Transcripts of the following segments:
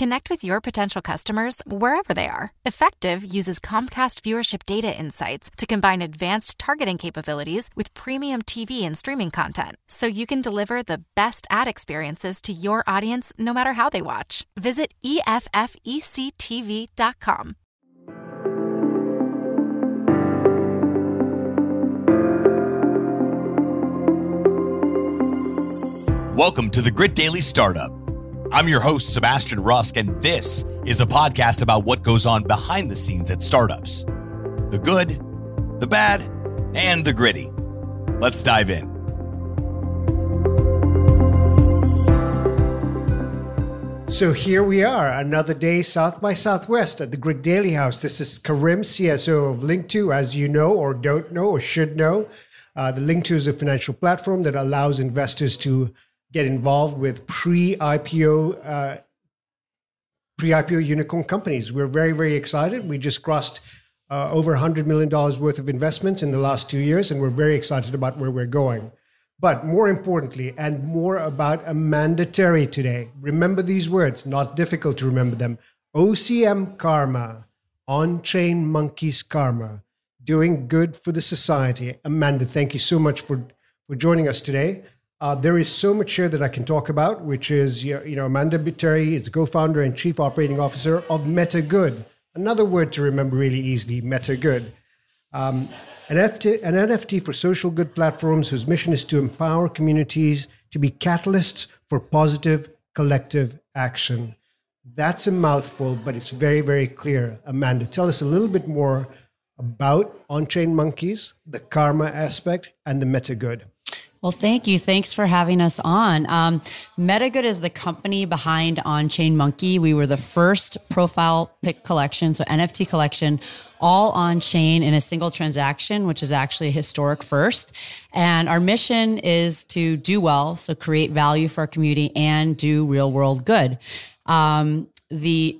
Connect with your potential customers wherever they are. Effectv uses Comcast viewership data insights to combine advanced targeting capabilities with premium TV and streaming content so you can deliver the best ad experiences to your audience no matter how they watch. Visit EFFECTV.com. Welcome to the Grit Daily Startup. I'm your host, Sebastian Rusk, and this is a podcast about what goes on behind the scenes at startups the good, the bad, and the gritty. Let's dive in. So here we are, another day South by Southwest at the Grit Daily House. This is Karim, CSO of Linqto, as you know or don't know or should know. Uh, the Linqto is a financial platform that allows investors to get involved with pre-IPO uh, pre-IPO unicorn companies. We're very very excited. We just crossed uh, over 100 million dollars worth of investments in the last two years, and we're very excited about where we're going. But more importantly, and more about Amanda Terry today. Remember these words, not difficult to remember them. OCM Karma, on chain monkeys karma, doing good for the society. Amanda, thank you so much for, for joining us today. Uh, there is so much here that I can talk about, which is, you know, Amanda Terry is co-founder and chief operating officer of MetaGood. Another word to remember really easily, MetaGood. Um, an, FT, an NFT for social good platforms whose mission is to empower communities to be catalysts for positive collective action. That's a mouthful, but it's very, very clear. Amanda, tell us a little bit more about on chain monkeys, the karma aspect, and the MetaGood. Well, thank you. Thanks for having us on. Um, MetaGood is the company behind On Chain Monkey. We were the first profile pick collection, so NFT collection, all on chain in a single transaction, which is actually a historic first. And our mission is to do well, so create value for our community and do real world good. Um, the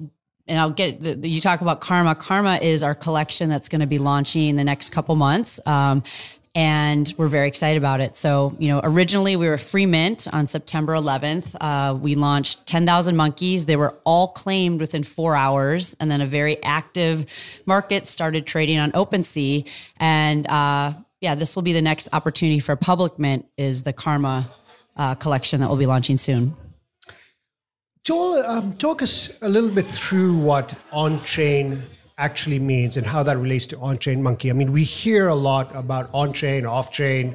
and I'll get the, you talk about Karma. Karma is our collection that's going to be launching the next couple months. Um, and we're very excited about it. So, you know, originally we were free mint on September 11th. Uh, we launched 10,000 monkeys. They were all claimed within four hours. And then a very active market started trading on OpenSea. And uh, yeah, this will be the next opportunity for public mint is the Karma uh, collection that we'll be launching soon. Joel, um, talk us a little bit through what on-chain actually means and how that relates to on-chain monkey. I mean, we hear a lot about on-chain, off-chain,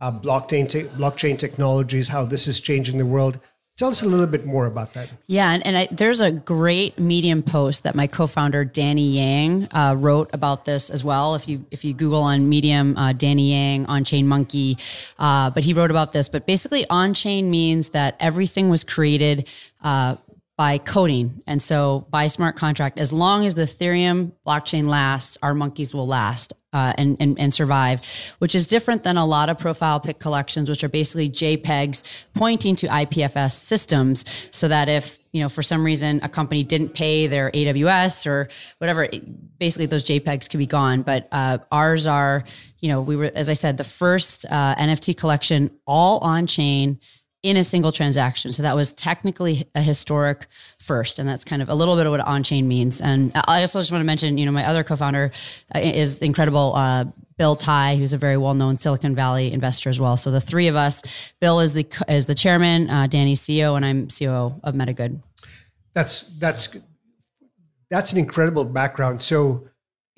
uh, blockchain, te- blockchain technologies, how this is changing the world. Tell us a little bit more about that. Yeah, and, and I, there's a great Medium post that my co-founder Danny Yang uh, wrote about this as well. If you if you Google on Medium, uh, Danny Yang on Chain Monkey, uh, but he wrote about this. But basically, on chain means that everything was created uh, by coding. And so by smart contract, as long as the Ethereum blockchain lasts, our monkeys will last uh, and, and, and survive, which is different than a lot of profile pick collections, which are basically JPEGs pointing to IPFS systems so that if, you know, for some reason a company didn't pay their AWS or whatever, basically those JPEGs could be gone. But uh, ours are, you know, we were, as I said, the first uh, NFT collection all on chain in a single transaction. So that was technically a historic first. And that's kind of a little bit of what on chain means. And I also just want to mention, you know, my other co founder uh, is incredible. Uh, Bill Tai, who's a very well-known Silicon Valley investor as well. So the three of us, Bill is the is the chairman, uh, Danny CEO, and I'm CEO of MetaGood. That's that's that's an incredible background. So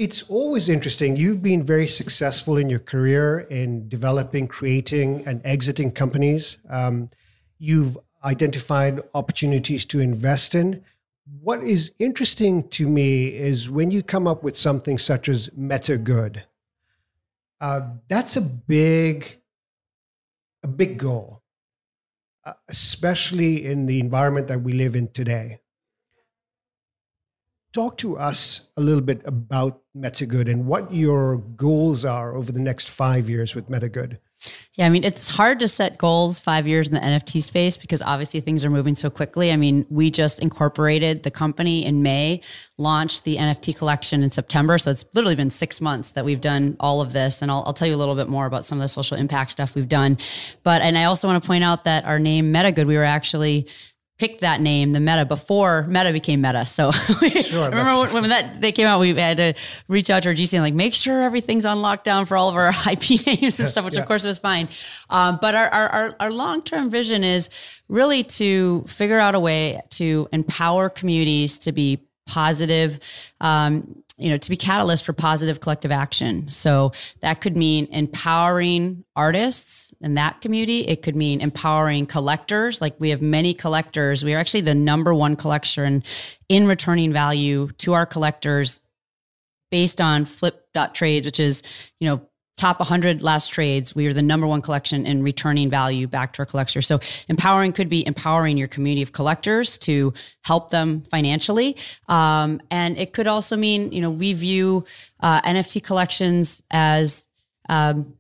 it's always interesting. You've been very successful in your career in developing, creating, and exiting companies. Um, you've identified opportunities to invest in. What is interesting to me is when you come up with something such as MetaGood. Uh, that's a big, a big goal, uh, especially in the environment that we live in today talk to us a little bit about MetaGood and what your goals are over the next five years with MetaGood. Yeah, I mean, it's hard to set goals five years in the NFT space because obviously things are moving so quickly. I mean, we just incorporated the company in May, launched the NFT collection in September. So it's literally been six months that we've done all of this. And I'll, I'll tell you a little bit more about some of the social impact stuff we've done. But, and I also want to point out that our name MetaGood, we were actually picked that name, the Meta, before Meta became Meta. So sure, remember when, when, that they came out, we had to reach out to our GC and like make sure everything's on lockdown for all of our IP names and stuff, which yeah. of course was fine. Um, but our our, our, our long term vision is really to figure out a way to empower communities to be positive um, you know, to be catalyst for positive collective action. So that could mean empowering artists in that community. It could mean empowering collectors. Like we have many collectors. We are actually the number one collection in returning value to our collectors based on flip.trades, which is, you know, top 100 last trades, we are the number one collection in returning value back to our collectors. So empowering could be empowering your community of collectors to help them financially. Um, and it could also mean, you know, we view uh, NFT collections as, um,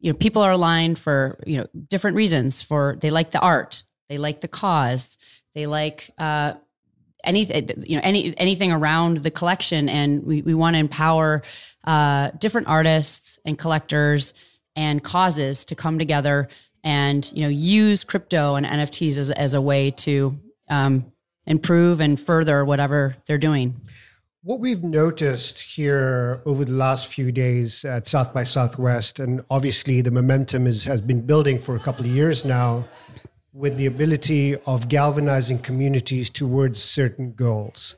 you know, people are aligned for, you know, different reasons for, they like the art, they like the cause, they like, uh, anything you know any anything around the collection. And we, we want to empower uh, different artists and collectors and causes to come together and you know use crypto and nfts as, as a way to um, improve and further whatever they're doing. What we've noticed here over the last few days at South by Southwest, and obviously the momentum is, has been building for a couple of years now, with the ability of galvanizing communities towards certain goals.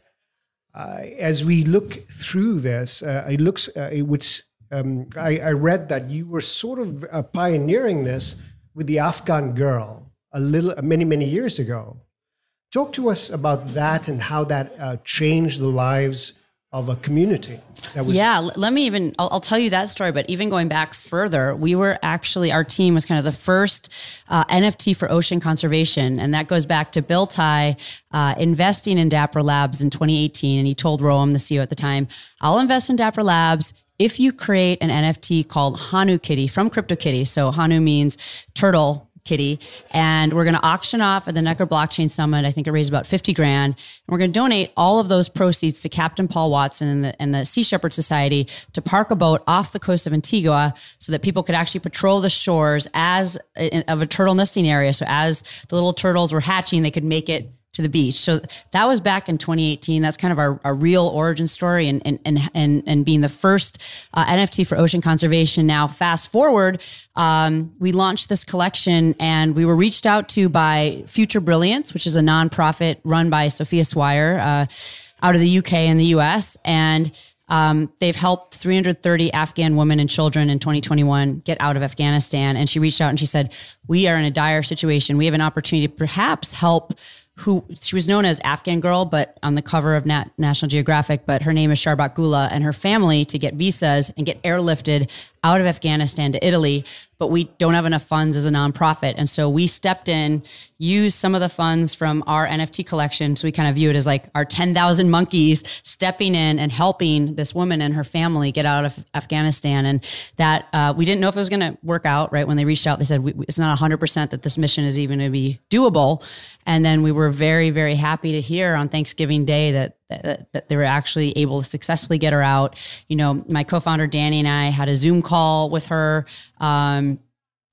Uh, as we look through this, uh, it looks uh, it would. Um, I, I, read that you were sort of uh, pioneering this with the Afghan girl a little many many years ago. Talk to us about that and how that uh, changed the lives of a community. Was- yeah, let me even, I'll, I'll, tell you that story, but even going back further, we were actually, our team was kind of the first uh, NFT for ocean conservation. And that goes back to Bill Tai uh, investing in Dapper Labs in 2018. And he told Roham, the CEO at the time, I'll invest in Dapper Labs if you create an NFT called Honu Kitty from CryptoKitty. So Honu means turtle Kitty, and we're going to auction off at the Necker Blockchain Summit. I think it raised about 50 grand. And we're going to donate all of those proceeds to Captain Paul Watson and the, and the Sea Shepherd Society to park a boat off the coast of Antigua so that people could actually patrol the shores as of a turtle nesting area. So as the little turtles were hatching, they could make it to the beach. So that was back in 2018. That's kind of our, our real origin story and, and, and, and, and being the first uh, NFT for ocean conservation. Now, fast forward, um, we launched this collection and we were reached out to by Future Brilliance, which is a nonprofit run by Sophia Swire uh, out of the UK and the US. And um, they've helped 330 Afghan women and children in 2021 get out of Afghanistan. And she reached out and she said, We are in a dire situation. We have an opportunity to perhaps help who she was known as Afghan Girl, but on the cover of Nat, National Geographic. But her name is Sharbat Gula, and her family to get visas and get airlifted out of Afghanistan to Italy, but we don't have enough funds as a nonprofit. And so we stepped in, used some of the funds from our NFT collection. So we kind of view it as like our 10,000 monkeys stepping in and helping this woman and her family get out of Afghanistan. And that uh, we didn't know if it was going to work out, right? When they reached out, they said, it's not 100% that this mission is even going to be doable. And then we were very, very happy to hear on Thanksgiving Day that that, that, they were actually able to successfully get her out. You know, my co-founder Danny and I had a Zoom call with her, um,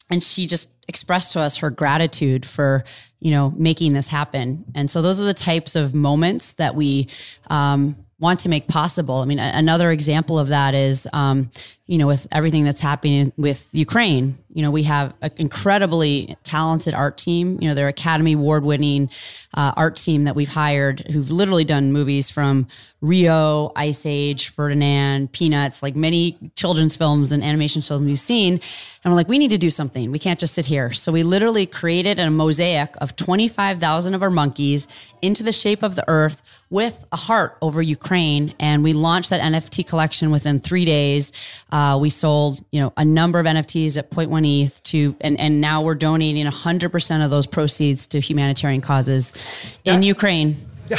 and she just expressed to us her gratitude for you know making this happen. And so those are the types of moments that we um, want to make possible. I mean, another example of that is, um, you know, with everything that's happening with Ukraine, you know, we have an incredibly talented art team. You know, they're Academy Award winning uh, art team that we've hired who've literally done movies from Rio, Ice Age, Ferdinand, Peanuts, like many children's films and animation films you've seen. And we're like, we need to do something. We can't just sit here. So we literally created a mosaic of 25,000 of our monkeys into the shape of the earth with a heart over Ukraine. And we launched that NFT collection within three days. Uh, we sold, you know, a number of NFTs at 0.1 ETH to, and, and now we're donating 100% of those proceeds to humanitarian causes in Ukraine.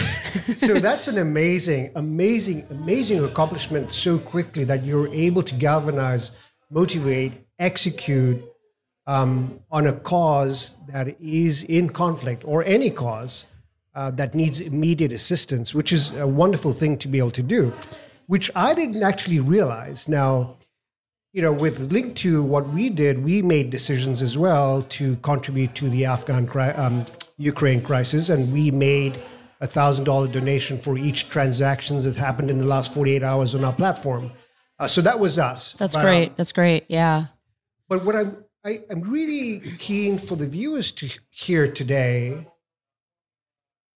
so that's an amazing, amazing, amazing accomplishment so quickly that you're able to galvanize, motivate, execute um, on a cause that is in conflict or any cause uh, that needs immediate assistance, which is a wonderful thing to be able to do, which I didn't actually realize. Now, you know, with Linqto what we did, we made decisions as well to contribute to the Afghan um, Ukraine crisis, and we made a thousand dollar donation for each transactions that happened in the last 48 hours on our platform. Uh, so that was us. That's but, great. Um, That's great. Yeah. But what I'm I, I'm really keen for the viewers to hear today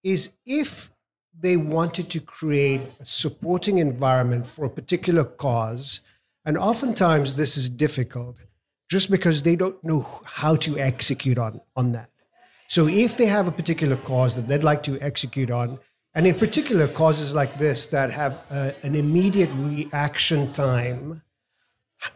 is if they wanted to create a supporting environment for a particular cause, and oftentimes this is difficult just because they don't know how to execute on, on that. So if they have a particular cause that they'd like to execute on, and in particular causes like this that have a, an immediate reaction time,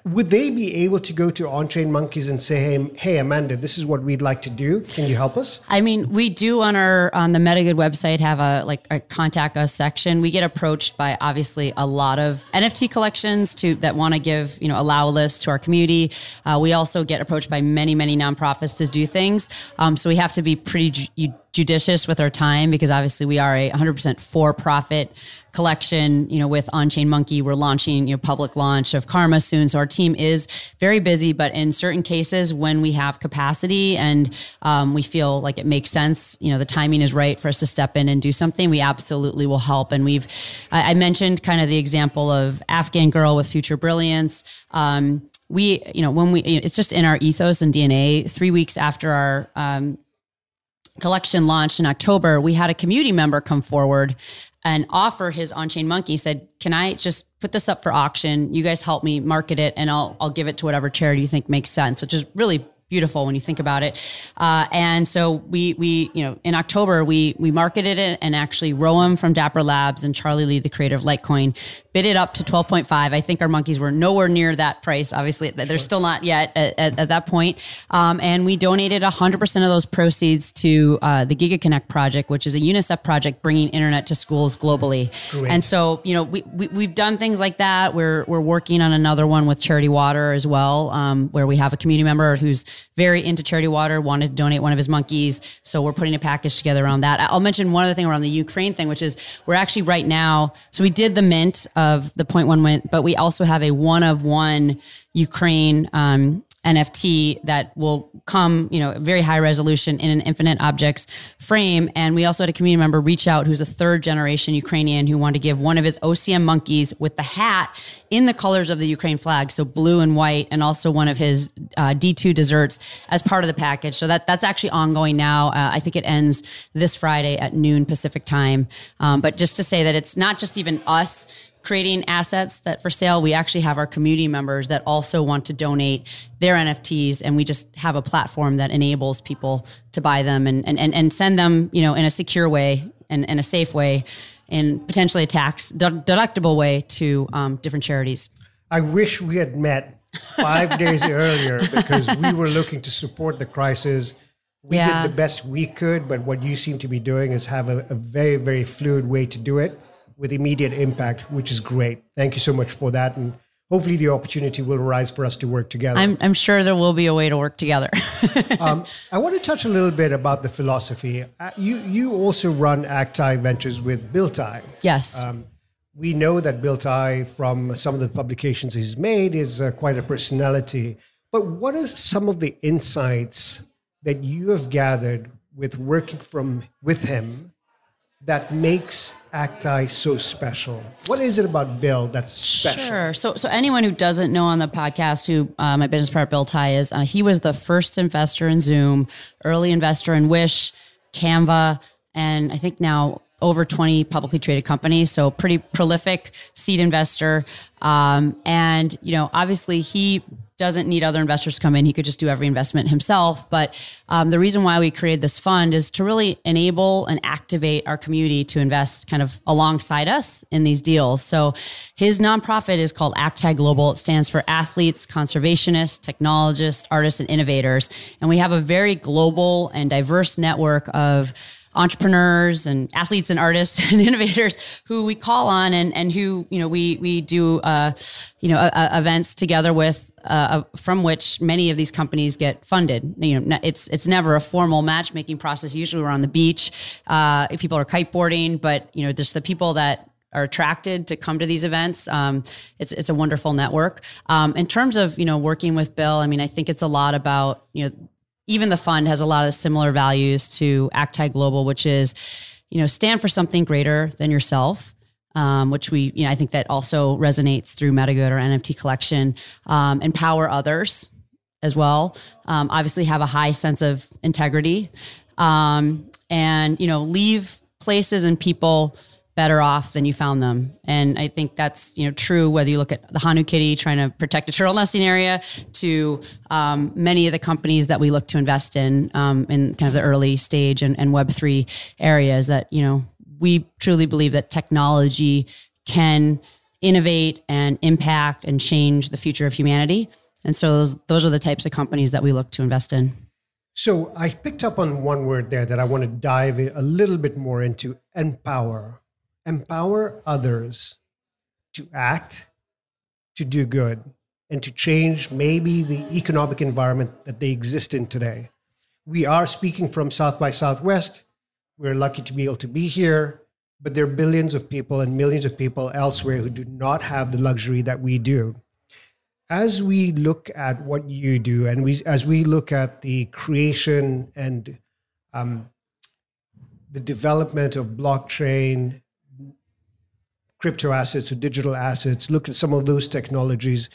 would they be able to go to on chain monkeys and say hey, hey amanda this is what we'd like to do. Can you help us? I mean we do on our on the metagood website have a like a contact us section. We get approached by obviously a lot of nft collections to that want to give you know allow list to our community. Uh, we also get approached by many many nonprofits to do things. Um, so we have to be pretty judicious with our time because obviously we are a 100% for profit collection you know with on chain monkey. We're launching you know public launch of karma soon. So our team is very busy but in certain cases when we have capacity and um, we feel like it makes sense you know the timing is right for us to step in and do something we absolutely will help. And we've i, I mentioned kind of the example of afghan girl with future brilliance. Um, we you know when we it's just in our ethos and dna three weeks after our um, collection launched in October, we had a community member come forward and offer his on-chain monkey. He said, "Can I just put this up for auction? You guys help me market it, and I'll I'll give it to whatever charity you think makes sense." Which is really beautiful when you think about it. Uh, and so we we you know in October we we marketed it and actually Roham from Dapper Labs and Charlie Lee, the creator of Litecoin, bid it up to 12.5. I think our monkeys were nowhere near that price. Obviously, they're still not yet at, at, at that point. Um, and we donated 100% of those proceeds to uh, the GigaConnect project, which is a UNICEF project bringing internet to schools globally. Great. And so, you know, we, we we've done things like that. We're we're working on another one with Charity Water as well, um, where we have a community member who's very into charity water, wanted to donate one of his monkeys. So we're putting a package together around that. I'll mention one other thing around the Ukraine thing, which is we're actually right now. So we did the mint of the one mint, but we also have a one of one Ukraine um, NFT that will come, you know, very high resolution in an infinite objects frame. And we also had a community member reach out who's a third generation Ukrainian who wanted to give one of his OCM monkeys with the hat in the colors of the Ukraine flag, so blue and white, and also one of his uh, D2 desserts as part of the package. So that that's actually ongoing now. Uh, I think it ends this Friday at noon Pacific time. Um, but just to say that it's not just even us creating assets that for sale we actually have our community members that also want to donate their nfts and we just have a platform that enables people to buy them and and, and send them you know in a secure way and, in a safe way and potentially a tax deductible way to um, different charities. I wish we had met five days earlier because we were looking to support the crisis. We yeah. did the best we could but what you seem to be doing is have a, a very very fluid way to do it with immediate impact, which is great. Thank you so much for that. And hopefully the opportunity will arise for us to work together. I'm, I'm sure there will be a way to work together. um, I want to touch a little bit about the philosophy. Uh, you, you also run Actai Ventures with Bill Tai. Yes. Um, we know that Bill Tai, from some of the publications he's made, is uh, quite a personality. But what are some of the insights that you have gathered with working from with him that makes Actai so special? What is it about Bill that's special? Sure. So, so anyone who doesn't know on the podcast who uh, my business partner Bill Tai is, uh, he was the first investor in Zoom, early investor in Wish, Canva, and I think now over 20 publicly traded companies. So pretty prolific seed investor. Um, and, you know, obviously he doesn't need other investors to come in. He could just do every investment himself. But um, the reason why we created this fund is to really enable and activate our community to invest kind of alongside us in these deals. So his nonprofit is called Actai Global. It stands for Athletes, Conservationists, Technologists, Artists, and Innovators. And we have a very global and diverse network of entrepreneurs and athletes and artists and innovators who we call on and, and who, you know, we, we do, uh, you know, uh, events together with, uh, from which many of these companies get funded. You know, it's, it's never a formal matchmaking process. Usually we're on the beach, uh, if people are kiteboarding, but, you know, just the people that are attracted to come to these events. Um, it's it's a wonderful network. Um, in terms of you know working with Bill, I mean, I think it's a lot about you know even the fund has a lot of similar values to Actai Global, which is, you know, stand for something greater than yourself. Um, which we, you know, I think that also resonates through MetaGood or NFT collection. Um, empower others as well. Um, obviously, have a high sense of integrity, um, and you know, leave places and people better off than you found them. And I think that's you know true whether you look at the Honu Kitty trying to protect a turtle nesting area to um, many of the companies that we look to invest in um, in kind of the early stage and, and Web three areas that you know we truly believe that technology can innovate and impact and change the future of humanity. And so those, those are the types of companies that we look to invest in. So I picked up on one word there that I want to dive a little bit more into empower empower others to act, to do good, and to change maybe the economic environment that they exist in today. We are speaking from South by Southwest. We're lucky to be able to be here, but there are billions of people and millions of people elsewhere who do not have the luxury that we do. As we look at what you do, and we, as we look at the creation and um, the development of blockchain crypto assets or digital assets, look at some of those technologies.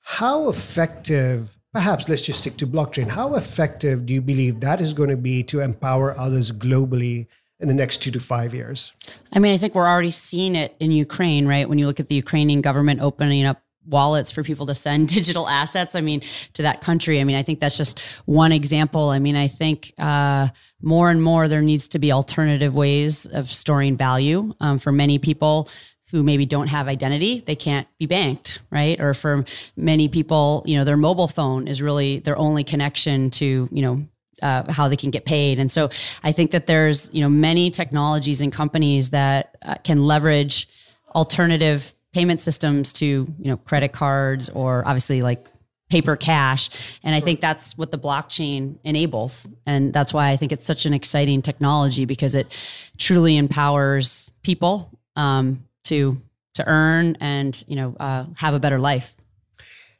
How effective, perhaps let's just stick to blockchain, how effective do you believe that is going to be to empower others globally in the next two to five years? I mean, I think we're already seeing it in Ukraine, right? When you look at the Ukrainian government opening up wallets for people to send digital assets i mean to that country i mean i think that's just one example i mean i think uh, more and more there needs to be alternative ways of storing value um, for many people who maybe don't have identity, they can't be banked, right? Or for many people, you know, their mobile phone is really their only connection to, you know, uh, how they can get paid. And so I think that there's, you know, many technologies and companies that uh, can leverage alternative payment systems to, you know, credit cards or obviously like paper cash. And I think that's what the blockchain enables. And that's why I think it's such an exciting technology because it truly empowers people um, to to earn and you know uh, have a better life.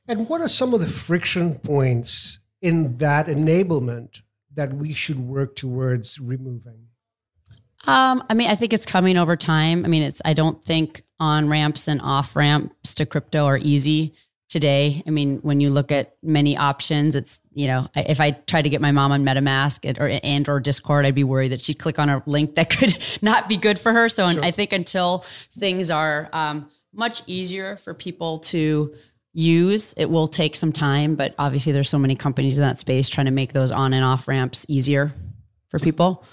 And what are some of the friction points in that enablement that we should work towards removing? Um, I mean, I think it's coming over time. I mean, it's I don't think on ramps and off ramps to crypto are easy today. I mean, when you look at many options, it's you know, if I tried to get my mom on MetaMask or and or Discord, I'd be worried that she'd click on a link that could not be good for her. So sure. I think until things are um, much easier for people to use, it will take some time. But obviously, there's so many companies in that space trying to make those on and off ramps easier for people.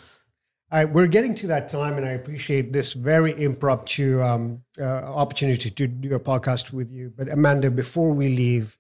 We're getting to that time, and I appreciate this very impromptu um, uh, opportunity to do a podcast with you. But Amanda, before we leave,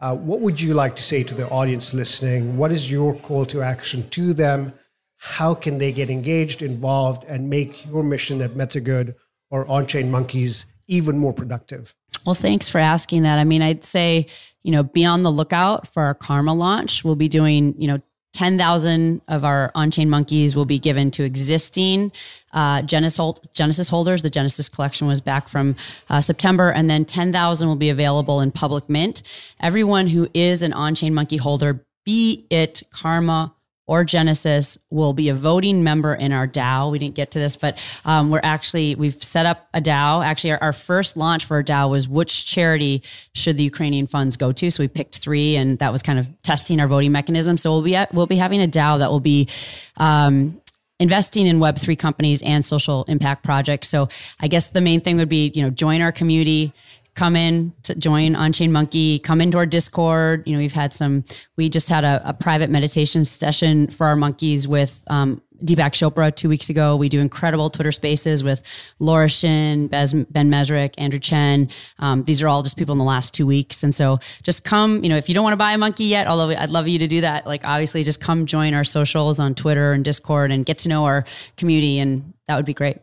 uh, what would you like to say to the audience listening? What is your call to action to them? How can they get engaged, involved, and make your mission at MetaGood or On Chain Monkeys even more productive? Well, thanks for asking that. I mean, I'd say, you know, be on the lookout for our Karma launch. We'll be doing, you know, 10,000 of our on chain monkeys will be given to existing uh, Genesis, holders. The Genesis collection was back from uh, September, and then 10,000 will be available in public mint. Everyone who is an on chain monkey holder, be it Karma or Genesis will be a voting member in our DAO. We didn't get to this, but um, we're actually, we've set up a DAO. Actually, our, our, first launch for a DAO was which charity should the Ukrainian funds go to? So we picked three, and that was kind of testing our voting mechanism. So we'll be, at, we'll be having a DAO that will be, um, investing in web3 companies and social impact projects so i guess the main thing would be you know join our community come in to join on chain monkey come into our discord you know we've had some we just had a, a private meditation session for our monkeys with um, Deepak Chopra two weeks ago. We do incredible Twitter spaces with Laura Shin, Bez, Ben Mezrich, Andrew Chen. Um, these are all just people in the last two weeks. And so just come, you know, if you don't want to buy a monkey yet, although I'd love you to do that, like obviously just come join our socials on Twitter and Discord and get to know our community. And that would be great.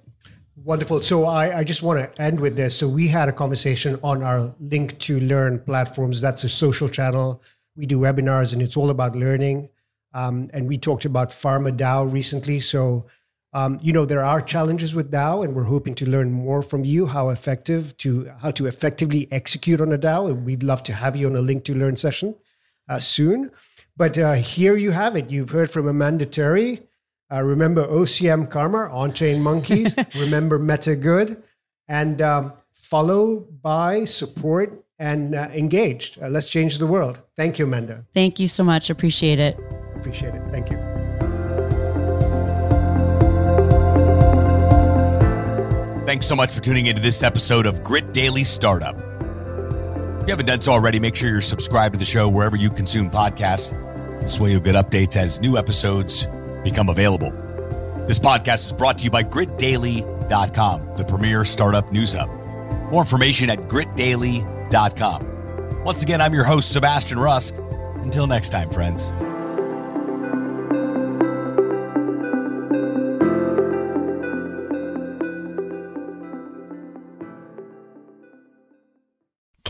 Wonderful. So I, I just want to end with this. So we had a conversation on our Link to Learn platforms. That's a social channel. We do webinars and it's all about learning. Um, and we talked about Pharma DAO recently. So, um, you know, there are challenges with DAO, and we're hoping to learn more from you how effective to how to effectively execute on a DAO. And we'd love to have you on a Link to Learn session uh, soon. But uh, here you have it. You've heard from Amanda Terry. Uh, remember OCM Karma, On Chain Monkeys. remember Meta Good. And um, follow, buy, support, and uh, engaged. Uh, let's change the world. Thank you, Amanda. Thank you so much. Appreciate it. Appreciate it. Thank you. Thanks so much for tuning into this episode of Grit Daily Startup. If you haven't done so already, make sure you're subscribed to the show wherever you consume podcasts. This way you'll get updates as new episodes become available. This podcast is brought to you by gritdaily.com, the premier startup news hub. More information at gritdaily.com. Once again, I'm your host, Sebastian Rusk. Until next time, friends.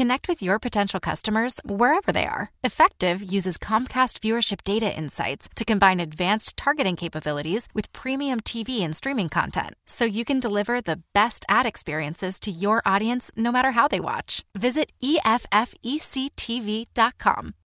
Connect with your potential customers wherever they are. Effectv uses Comcast viewership data insights to combine advanced targeting capabilities with premium TV and streaming content so you can deliver the best ad experiences to your audience no matter how they watch. Visit EFFECTV.com.